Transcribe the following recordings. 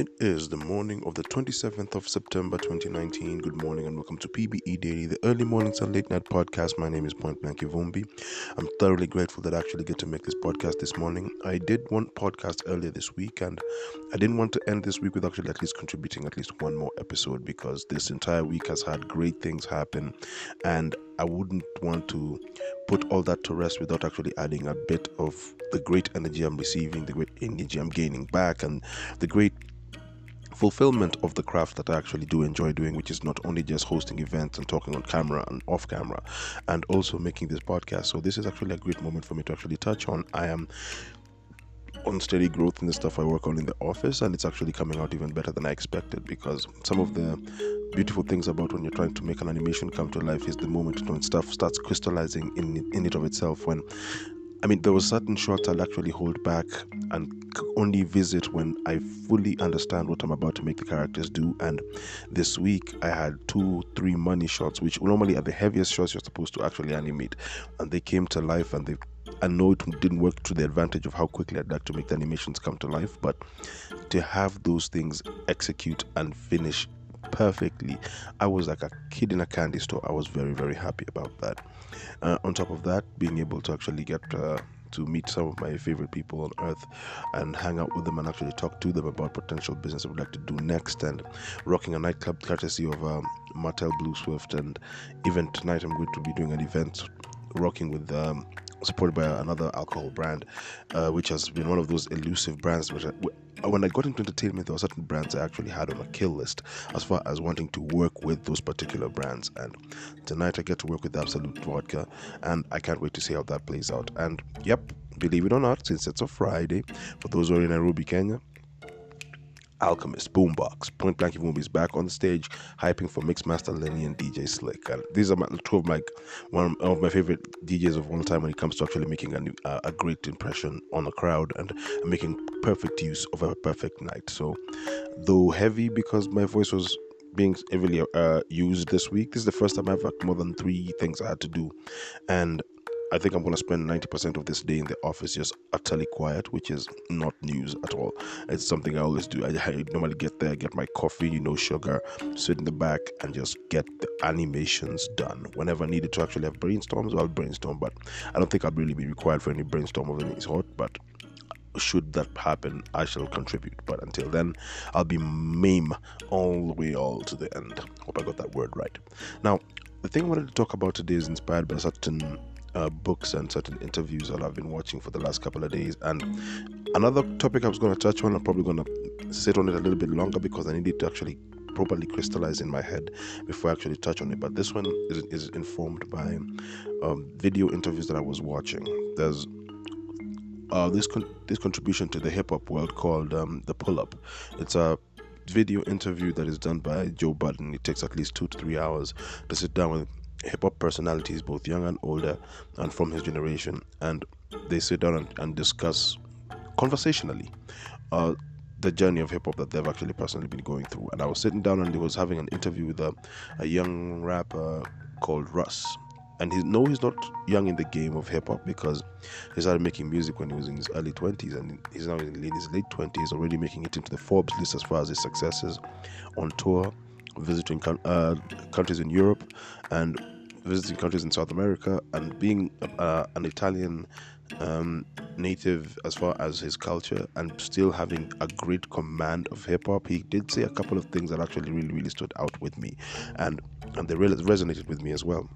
It is the morning of the 27th of September 2019. Good morning and welcome to PBE Daily, the early mornings and late night podcast. My name is Point Blank Ivumbi. I'm thoroughly grateful that I actually get to make this podcast this morning. I did one podcast earlier this week and I didn't want to end this week with actually at least contributing at least one more episode because this entire week has had great things happen and I wouldn't want to put all that to rest without actually adding a bit of the great energy I'm receiving, the great energy I'm gaining back, and the great fulfillment of the craft that I actually do enjoy doing, which is not only just hosting events and talking on camera and off camera, and also making this podcast. So, this is actually a great moment for me to actually touch on. I am on steady growth in the stuff I work on in the office, and it's actually coming out even better than I expected because some of the beautiful things about when you're trying to make an animation come to life is the moment when stuff starts crystallizing in in it of itself when I mean, there were certain shots I'll actually hold back and only visit when I fully understand what I'm about to make the characters do. And this week, I had two, three money shots, which normally are the heaviest shots you're supposed to actually animate, and they came to life. And they, I know it didn't work to the advantage of how quickly I'd like to make the animations come to life, but to have those things execute and finish perfectly. I was like a kid in a candy store. I was very, very happy about that. Uh, on top of that, being able to actually get uh, to meet some of my favorite people on earth and hang out with them and actually talk to them about potential business I would like to do next and rocking a nightclub courtesy of um, Martell Blue Swift and even tonight I'm going to be doing an event rocking with um, supported by another alcohol brand, uh, which has been one of those elusive brands. Which I, when I got into entertainment, there were certain brands I actually had on a kill list as far as wanting to work with those particular brands. And tonight I get to work with Absolut Vodka, and I can't wait to see how that plays out. And yep, believe it or not, since it's a Friday, for those who are in Nairobi, Kenya, Alchemist, Boombox, Point Blank Movies back on the stage, hyping for Mixmaster Lenny and DJ Slick. And these are my, two of my one of my favorite DJs of all time when it comes to actually making a, uh, a great impression on a crowd and making perfect use of a perfect night. So, though heavy because my voice was being heavily uh, used this week, this is the first time I've had more than three things I had to do, and I think I'm going to spend 90% of this day in the office just utterly quiet, which is not news at all. It's something I always do. I, I, normally get there, get my coffee, you know, sugar, sit in the back, and just get the animations done. Whenever I needed to actually have brainstorms, I'll brainstorm, but I don't think I'll really be required for any brainstorm of any sort. But should that happen, I shall contribute. But until then, I'll be meme all the way all to the end. Hope I got that word right. Now, the thing I wanted to talk about today is inspired by a certain uh, books and certain interviews that I've been watching for the last couple of days. And another topic I was going to touch on, I'm probably going to sit on it a little bit longer because I needed to actually properly crystallize in my head before I actually touch on it. But this one is, is informed by um, video interviews that I was watching. There's uh, this con- this contribution to the hip hop world called um, the Pull Up. It's a video interview that is done by Joe Budden. It takes at least two to three hours to sit down with hip hop personalities, both young and older, and from his generation, and they sit down and, and discuss conversationally uh, the journey of hip hop that they've actually personally been going through. And I was sitting down and he was having an interview with a, a young rapper called Russ. And he no, he's not young in the game of hip hop because he started making music when he was in his early 20s, and he's now in his late 20s, already making it into the Forbes list as far as his successes on tour visiting uh, countries in Europe and visiting countries in South America and being uh, an Italian um, native as far as his culture and still having a great command of hip hop. He did say a couple of things that actually really, really stood out with me and, and they really resonated with me as well.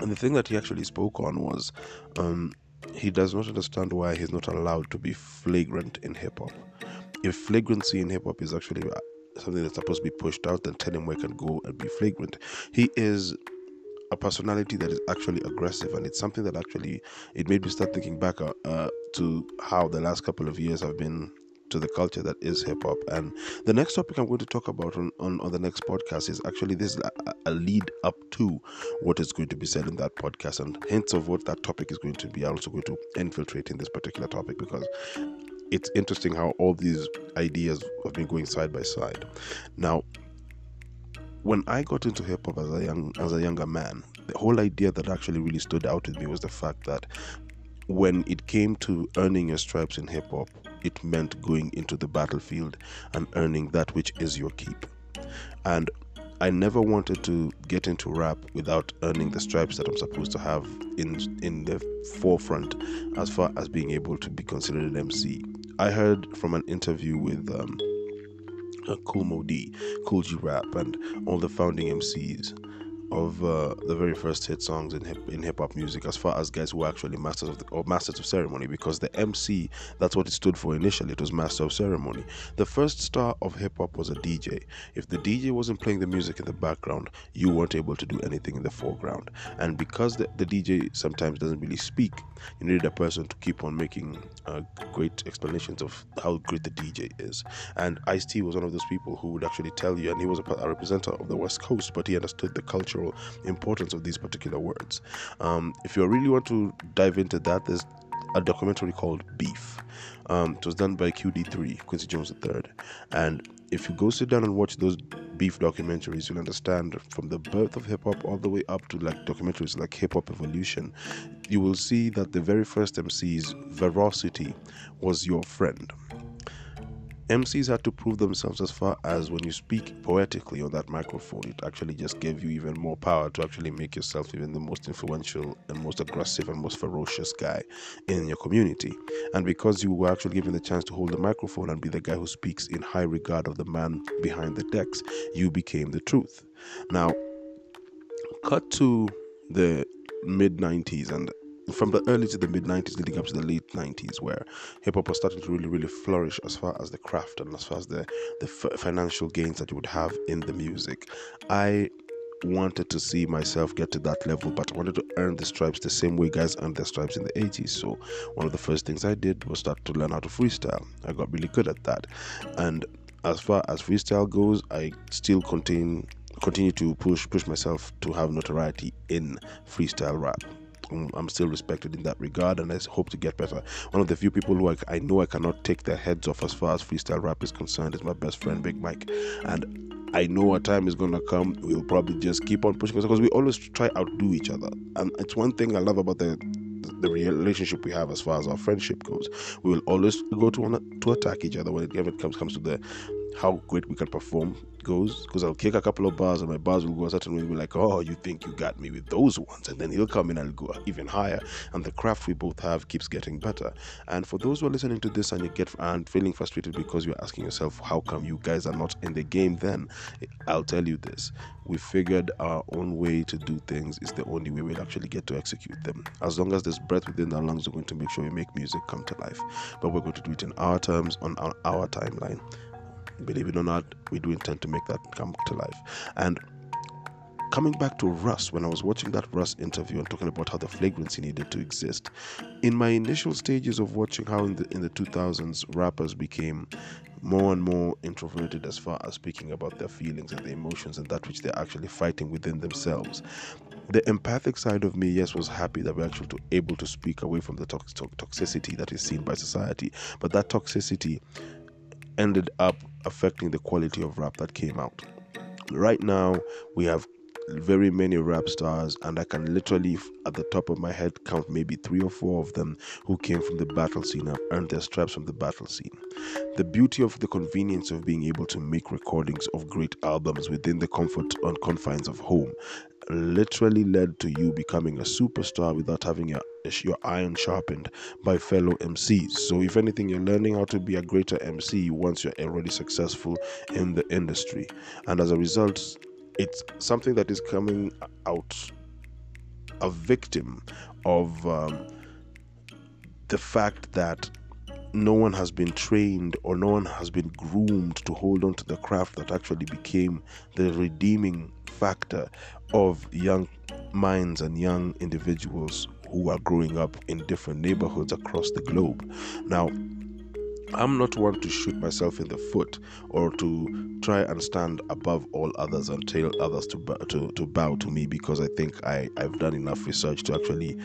And the thing that he actually spoke on was um, he does not understand why he's not allowed to be flagrant in hip hop. If flagrancy in hip hop is actually something that's supposed to be pushed out, and tell him where he can go and be flagrant. He is a personality that is actually aggressive, and it's something that actually it made me start thinking back uh, uh, to how the last couple of years have been to the culture that is hip hop. And the next topic I'm going to talk about on, on, on the next podcast is actually this is a, a, lead up to what is going to be said in that podcast and hints of what that topic is going to be. I'm also going to infiltrate in this particular topic because it's interesting how all these ideas have been going side by side. Now, when I got into hip hop as a young as a younger man, the whole idea that actually really stood out with me was the fact that when it came to earning your stripes in hip hop, it meant going into the battlefield and earning that which is your keep. And I never wanted to get into rap without earning the stripes that I'm supposed to have in in the forefront as far as being able to be considered an MC. I heard from an interview with um, Kool Moe Dee, Kool G Rap, and all the founding MCs of uh, the very first hit songs in hip in hip hop music, as far as guys who were actually masters of the, or masters of ceremony, because the MC that's what it stood for initially. It was master of ceremony. The first star of hip hop was a DJ. If the DJ wasn't playing the music in the background, you weren't able to do anything in the foreground. And because the, the DJ sometimes doesn't really speak, you needed a person to keep on making uh, great explanations of how great the DJ is. And Ice T was one of those people who would actually tell you, and he was a, a representative of the West Coast, but he understood the culture cultural importance of these particular words. Um, if you really want to dive into that, there's a documentary called Beef. Um, it was done by QD3, Quincy Jones III. And if you go sit down and watch those beef documentaries, you'll understand from the birth of hip hop all the way up to like documentaries like Hip Hop Evolution. You will see that the very first MC's veracity was your friend. MCs had to prove themselves as far as when you speak poetically on that microphone, it actually just gave you even more power to actually make yourself even the most influential and most aggressive and most ferocious guy in your community. And because you were actually given the chance to hold the microphone and be the guy who speaks in high regard of the man behind the decks, you became the truth. Now, cut to the mid 90s and from the early to the mid 90s leading up to the late 90s where hip hop was starting to really really flourish as far as the craft and as far as the the f- financial gains that you would have in the music. I wanted to see myself get to that level but i wanted to earn the stripes the same way guys earned their stripes in the 80s so one of the first things i did was start to learn how to freestyle. I got really good at that. And as far as freestyle goes i still contain continue to push push myself to have notoriety in freestyle rap I'm still respected in that regard, and I hope to get better. One of the few people who I, I know I cannot take their heads off as far as freestyle rap is concerned is my best friend Big Mike, and I know a time is gonna come. We'll probably just keep on pushing because we always try outdo each other, and it's one thing I love about the the relationship we have as far as our friendship goes. We will always go to to attack each other when it, when it comes comes to the how great we can perform goes because I'll kick a couple of bars and my bars will go a certain way be like, oh, you think you got me with those ones. And then he'll come in and go even higher. And the craft we both have keeps getting better. And for those who are listening to this and you get and feeling frustrated because you're asking yourself, how come you guys are not in the game then? I'll tell you this. We figured our own way to do things is the only way we'll actually get to execute them. As long as there's breath within our lungs, we're going to make sure we make music come to life. But we're going to do it in our terms, on our, our timeline believe it or not, we do intend to make that come to life. And coming back to Russ, when I was watching that Russ interview and talking about how the flagrancy needed to exist, in my initial stages of watching how in the in the 2000s rappers became more and more introverted as far as speaking about their feelings and their emotions and that which they're actually fighting within themselves. The empathic side of me, yes, was happy that we're actually able to speak away from the toxicity that is seen by society. But that toxicity ended up affecting the quality of rap that came out. Right now, we have very many rap stars, and I can literally, at the top of my head, count maybe three or four of them who came from the battle scene and earned their stripes from the battle scene. The beauty of the convenience of being able to make recordings of great albums within the comfort and confines of home literally led to you becoming a superstar without having your, your iron sharpened by fellow MCs. So, if anything, you're learning how to be a greater MC once you're already successful in the industry. And as a result, it's something that is coming out a victim of um, the fact that no one has been trained or no one has been groomed to hold on to the craft that actually became the redeeming factor of young minds and young individuals who are growing up in different neighborhoods across the globe. Now, I'm not one to shoot myself in the foot or to try and stand above all others and tell others to, to, to bow to me because I think I, I've done enough research to actually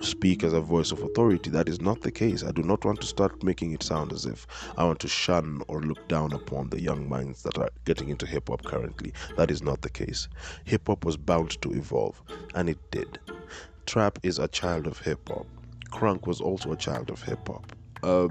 speak as a voice of authority. That is not the case. I do not want to start making it sound as if I want to shun or look down upon the young minds that are getting into hip hop currently. That is not the case. Hip hop was bound to evolve, and it did. Trap is a child of hip hop. Crunk was also a child of hip hop. uh,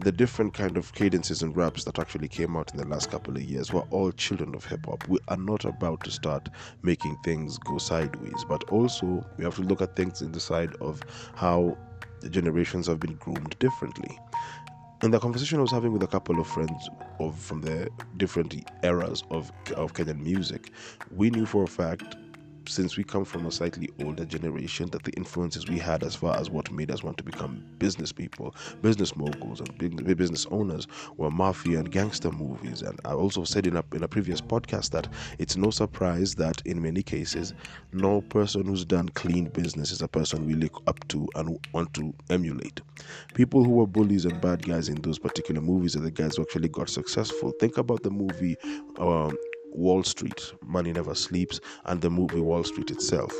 the different kind of cadences and raps that actually came out in the last couple of years were all children of hip hop. We are not about to start making things go sideways, but also we have to look at things in the side of how the generations have been groomed differently. In the conversation I was having with a couple of friends of from the different eras of of Kenyan music, we knew for a fact since we come from a slightly older generation, that the influences we had as far as what made us want to become business people, business moguls, and business owners were mafia and gangster movies. And I also said in a, in a previous podcast that it's no surprise that in many cases, no person who's done clean business is a person we look up to and want to emulate. People who were bullies and bad guys in those particular movies are the guys who actually got successful. Think about the movie um, Wall Street, Money Never Sleeps, and the movie Wall Street itself.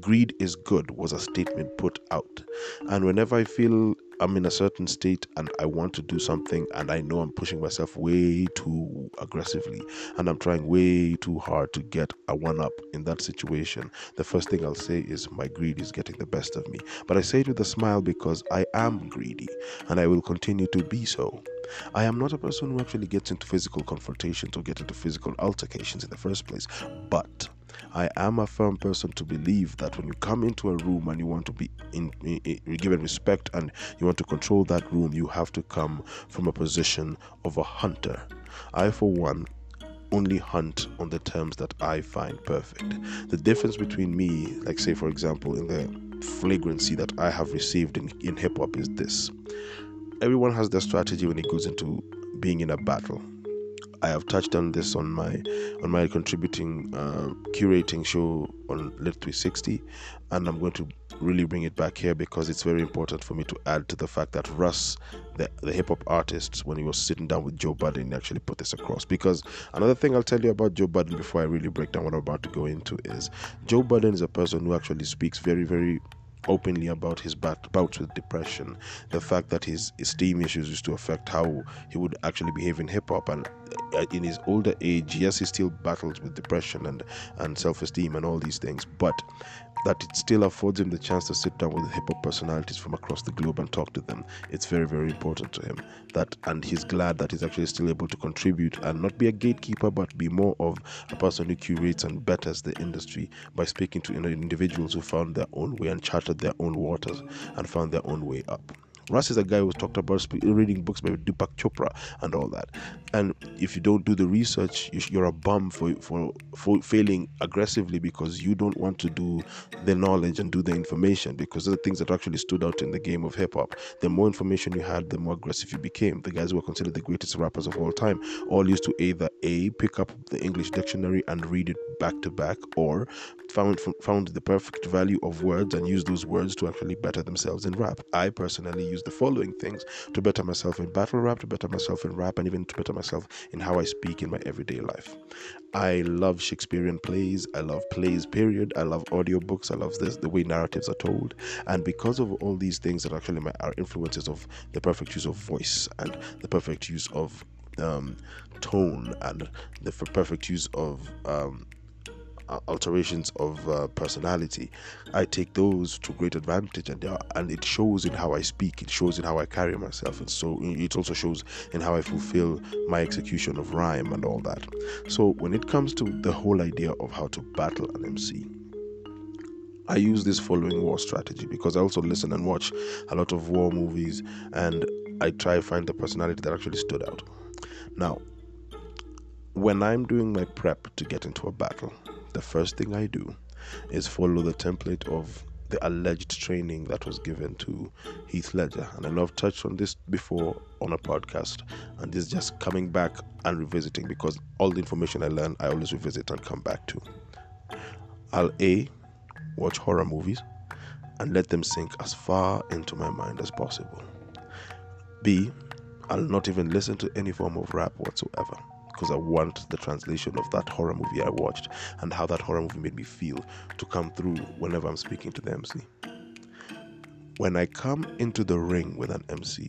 Greed is good was a statement put out. And whenever I feel I'm in a certain state and I want to do something and I know I'm pushing myself way too aggressively and I'm trying way too hard to get a one up in that situation, the first thing I'll say is my greed is getting the best of me. But I say it with a smile because I am greedy and I will continue to be so. I am not a person who actually gets into physical confrontations or get into physical altercations in the first place, but I am a firm person to believe that when you come into a room and you want to be in, in, in, given respect and you want to control that room, you have to come from a position of a hunter. I, for one, only hunt on the terms that I find perfect. The difference between me, like say for example, in the flagrancy that I have received in, in hip hop is this everyone has their strategy when it goes into being in a battle. I have touched on this on my on my contributing uh, curating show on Lit 360, and I'm going to really bring it back here because it's very important for me to add to the fact that Russ, the, the hip hop artist, when he was sitting down with Joe Budden, actually put this across. Because another thing I'll tell you about Joe Budden before I really break down what I'm about to go into is Joe Budden is a person who actually speaks very, very openly about his bouts with depression, the fact that his esteem issues used to affect how he would actually behave in hip hop, and uh, in his older age, yes, he still battles with depression and and self esteem and all these things, but that it still affords him the chance to sit down with hip hop personalities from across the globe and talk to them. It's very, very important to him. That and he's glad that he's actually still able to contribute and not be a gatekeeper, but be more of a person who curates and betters the industry by speaking to individuals who found their own way and charted their own waters and found their own way up. Russ is a guy who's talked about reading books by Deepak Chopra and all that. And if you don't do the research, you're a bum for, for, for failing aggressively because you don't want to do the knowledge and do the information because those are things that actually stood out in the game of hip hop. The more information you had, the more aggressive you became. The guys who were considered the greatest rappers of all time all used to either A, pick up the English dictionary and read it back to back, or found found the perfect value of words and use those words to actually better themselves in rap. I personally use the following things to better myself in battle rap, to better myself in rap, and even to better myself in how I speak in my everyday life. I love Shakespearean plays. I love plays, period. I love audiobooks. I love this, the way narratives are told. And because of all these things that actually my, are influences of the perfect use of voice and the perfect use of um, tone and the perfect use of um, alterations of uh, personality, I take those to great advantage, and are, and it shows in how I speak. It shows in how I carry myself, and so it also shows in how I fulfill my execution of rhyme and all that. So when it comes to the whole idea of how to battle an MC. I use this following war strategy because I also listen and watch a lot of war movies and I try to find the personality that actually stood out. Now, when I'm doing my prep to get into a battle, the first thing I do is follow the template of the alleged training that was given to Heath Ledger. And I know I've touched on this before on a podcast, and this is just coming back and revisiting because all the information I learn, I always revisit and come back to. I'll A, watch horror movies and let them sink as far into my mind as possible. B, I'll not even listen to any form of rap whatsoever because I want the translation of that horror movie I watched and how that horror movie made me feel to come through whenever I'm speaking to the MC. When I come into the ring with an MC,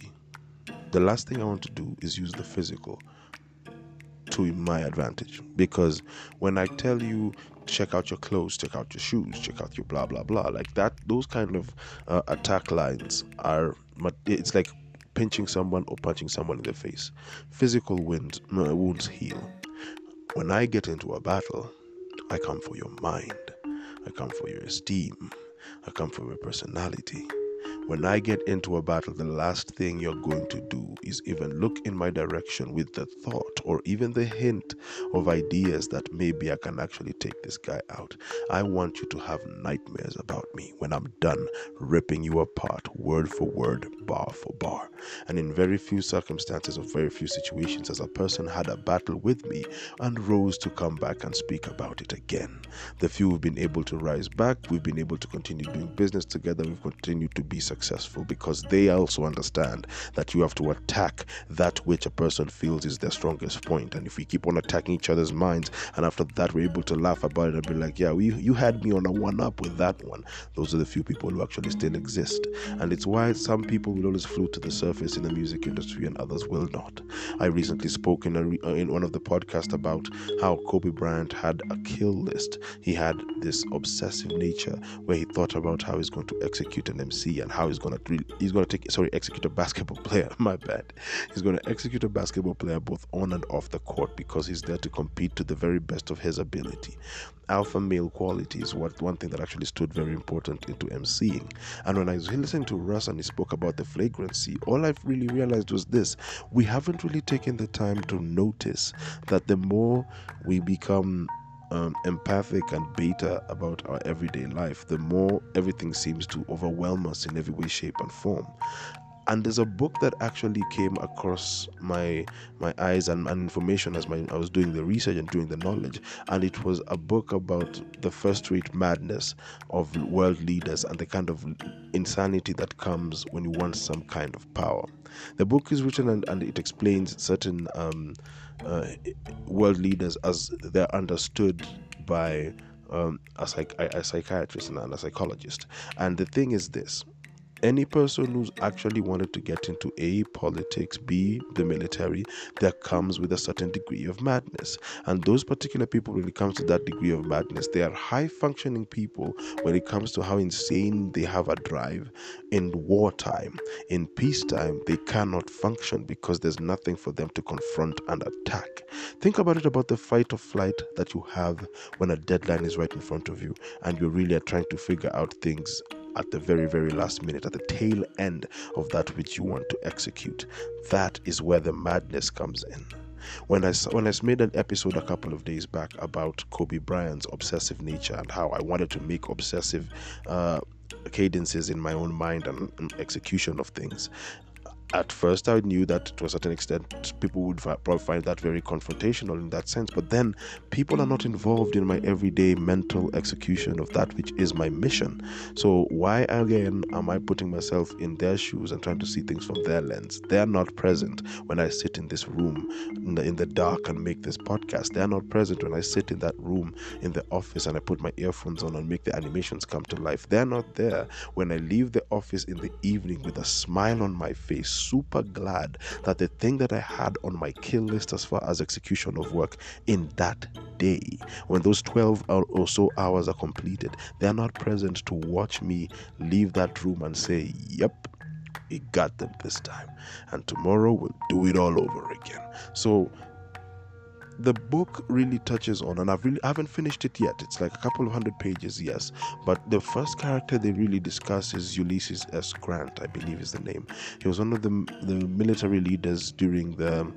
the last thing I want to do is use the physical to my advantage because when I tell you check out your clothes, check out your shoes, check out your blah blah blah, like that, those kind of uh, attack lines are it's like pinching someone or punching someone in the face. Physical wounds, uh, wounds heal. When I get into a battle, I come for your mind. I come for your esteem. I come for your personality. When I get into a battle, the last thing you're going to do is even look in my direction with the thought or even the hint of ideas that maybe I can actually take this guy out. I want you to have nightmares about me when I'm done ripping you apart, word for word, bar for bar. And in very few circumstances or very few situations, as a person had a battle with me and rose to come back and speak about it again. The few who've been able to rise back, we've been able to continue doing business together, we've continued to be successful because they also understand that you have to attack that which a person feels is their strongest point. And if we keep on attacking each other's minds, and after that we're able to laugh about it and be like, yeah, we, you had me on a one up with that one. Those are the few people who actually still exist. And it's why some people will always float to the surface in the music industry and others will not. I recently spoke in, a, uh, in one of the podcasts about how Kobe Bryant had a kill list. He had this obsessive nature where he thought about how he's going to execute an MC and how how he's gonna he's gonna take sorry execute a basketball player. My bad. He's gonna execute a basketball player both on and off the court because he's there to compete to the very best of his ability. Alpha male quality is what one thing that actually stood very important into MCing. And when I was listening to Russ and he spoke about the flagrancy, all I've really realized was this: we haven't really taken the time to notice that the more we become um, empathic and beta about our everyday life, the more everything seems to overwhelm us in every way, shape, and form. And there's a book that actually came across my my eyes and, and information as my, I was doing the research and doing the knowledge, and it was a book about the first-rate madness of world leaders and the kind of insanity that comes when you want some kind of power. The book is written and, and it explains certain um, uh, world leaders as they're understood by um, a, psych- a psychiatrist and a psychologist. And the thing is this any person who's actually wanted to get into A, politics, B, the military, that comes with a certain degree of madness. And those particular people, when it comes to that degree of madness, they are high functioning people when it comes to how insane they have a drive. In wartime, in peacetime, they cannot function because there's nothing for them to confront and attack. Think about it about the fight or flight that you have when a deadline is right in front of you and you really are trying to figure out things at the very, very last minute, at the tail end of that which you want to execute. That is where the madness comes in. When I when I made an episode a couple of days back about Kobe Bryant's obsessive nature and how I wanted to make obsessive uh, cadences in my own mind and, and execution of things, at first I knew that to a certain extent people would probably find that very confrontational in that sense. But then people are not involved in my everyday mental execution of that which is my mission. So why again am I putting myself in their shoes and trying to see things from their lens? They're not present when I sit in this room in the, in the dark and make this podcast. They're not present when I sit in that room in the office and I put my earphones on and make the animations come to life. They're not there when I leave the office in the evening with a smile on my face super glad that the thing that I had on my kill list as far as execution of work in that day, when those 12 or so hours are completed, they are not present to watch me leave that room and say, Yep, we got them this time. And tomorrow we'll do it all over again. So the book really touches on, and I've really I haven't finished it yet. It's like a couple of hundred pages, yes. But the first character they really discuss is Ulysses S. Grant, I believe is the name. He was one of the the military leaders during the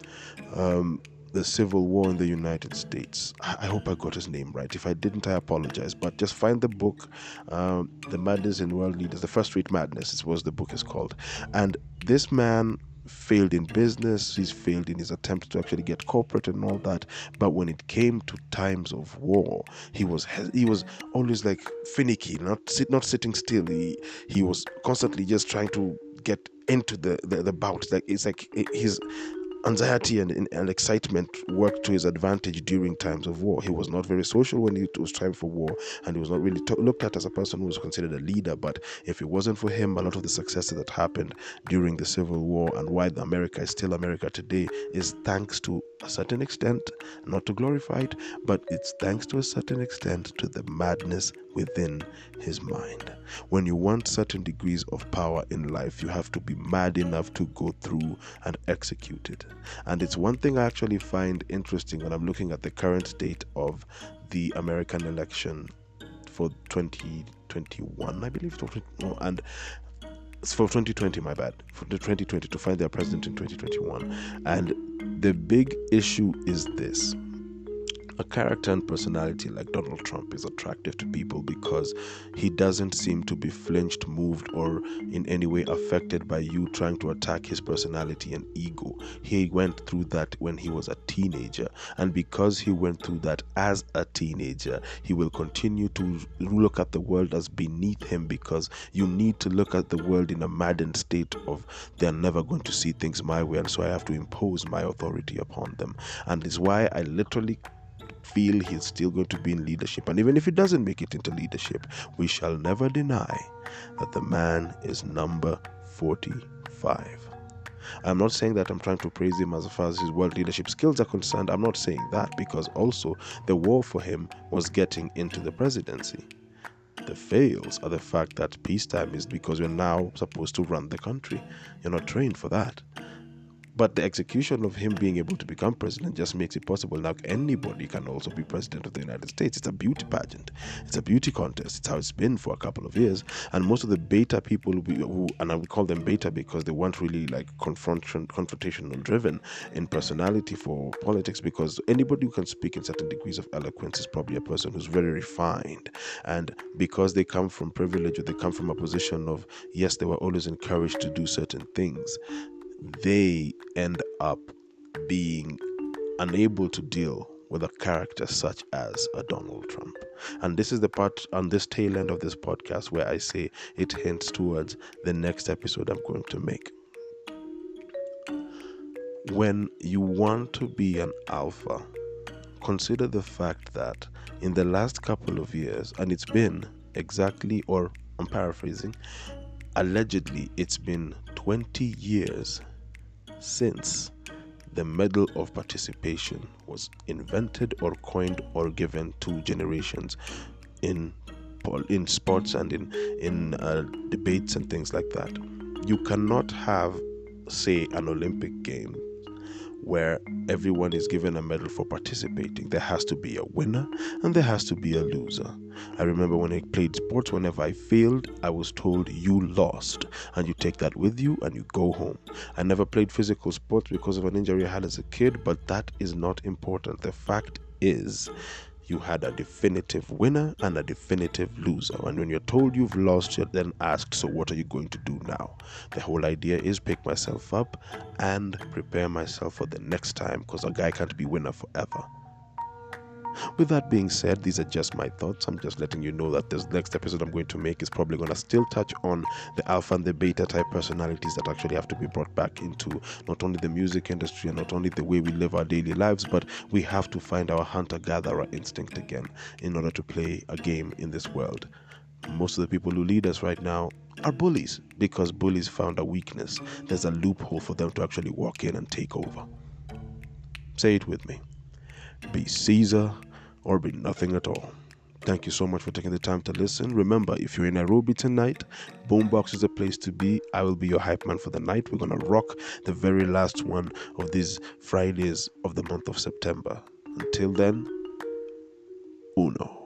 um, the Civil War in the United States. I hope I got his name right. If I didn't, I apologize. But just find the book, um, The Madness in World Leaders, The First Rate Madness, is what the book is called. And this man failed in business, he's failed in his attempt to actually get corporate and all that. But when it came to times of war, he was he was always like finicky, not not sitting still. He he was constantly just trying to get into the the, the bout. Like it's like his anxiety and, and excitement worked to his advantage during times of war. He was not very social when it was time for war, and he was not really looked at as a person who was considered a leader. But if it wasn't for him, a lot of the successes that happened during the Civil War and why America is still America today is thanks to a certain extent, not to glorify it, but it's thanks to a certain extent to the madness within his mind. When you want certain degrees of power in life, you have to be mad enough to go through and execute it. And it's one thing I actually find interesting when I'm looking at the current state of the American election for 2021, I believe, and for 2020, my bad, for the 2020 to find their president in 2021. And the big issue is this a character and personality like Donald Trump is attractive to people because he doesn't seem to be flinched, moved, or in any way affected by you trying to attack his personality and ego. He went through that when he was a teenager, and because he went through that as a teenager, he will continue to look at the world as beneath him because you need to look at the world in a maddened state of they're never going to see things my way, and so I have to impose my authority upon them. And it's why I literally feel he's still going to be in leadership. And even if he doesn't make it into leadership, we shall never deny that the man is number 45. I'm not saying that I'm trying to praise him as far as his world leadership skills are concerned. I'm not saying that because also the war for him was getting into the presidency. The fails are the fact that peacetime is because you're now supposed to run the country. You're not trained for that. But the execution of him being able to become president just makes it possible. Now, anybody can also be president of the United States. It's a beauty pageant, it's a beauty contest. It's how it's been for a couple of years. And most of the beta people who, and I would call them beta because they weren't really like confrontation, confrontational driven in personality for politics, because anybody who can speak in certain degrees of eloquence is probably a person who's very refined. And because they come from privilege or they come from a position of, yes, they were always encouraged to do certain things, they end up being unable to deal with a character such as a Donald Trump. And this is the part on this tail end of this podcast where I say it hints towards the next episode I'm going to make. When you want to be an alpha, consider the fact that in the last couple of years, and it's been exactly, or I'm paraphrasing, allegedly, it's been 20 years since the medal of participation was invented or coined or given to generations in in sports and in in uh, debates and things like that. You cannot have, say, an Olympic game where everyone is given a medal for participating. There has to be a winner and there has to be a loser. I remember when I played sports, whenever I failed, I was told you lost, and you take that with you and you go home. I never played physical sports because of an injury I had as a kid, but that is not important. The fact is, you had a definitive winner and a definitive loser. And when you're told you've lost, you're then asked, So what are you going to do now? The whole idea is pick myself up and prepare myself for the next time because a guy can't be winner forever. With that being said, these are just my thoughts. I'm just letting you know that this next episode I'm going to make is probably going to still touch on the alpha and the beta type personalities that actually have to be brought back into not only the music industry and not only the way we live our daily lives, but we have to find our hunter gatherer instinct again in order to play a game in this world. Most of the people who lead us right now are bullies because bullies found a weakness. There's a loophole for them to actually walk in and take over. Say it with me. Be Caesar or be nothing at all. Thank you so much for taking the time to listen. Remember, if you're in Nairobi tonight, Boombox is a place to be. I will be your hype man for the night. We're gonna rock the very last one of these Fridays of the month of September. Until then, uno.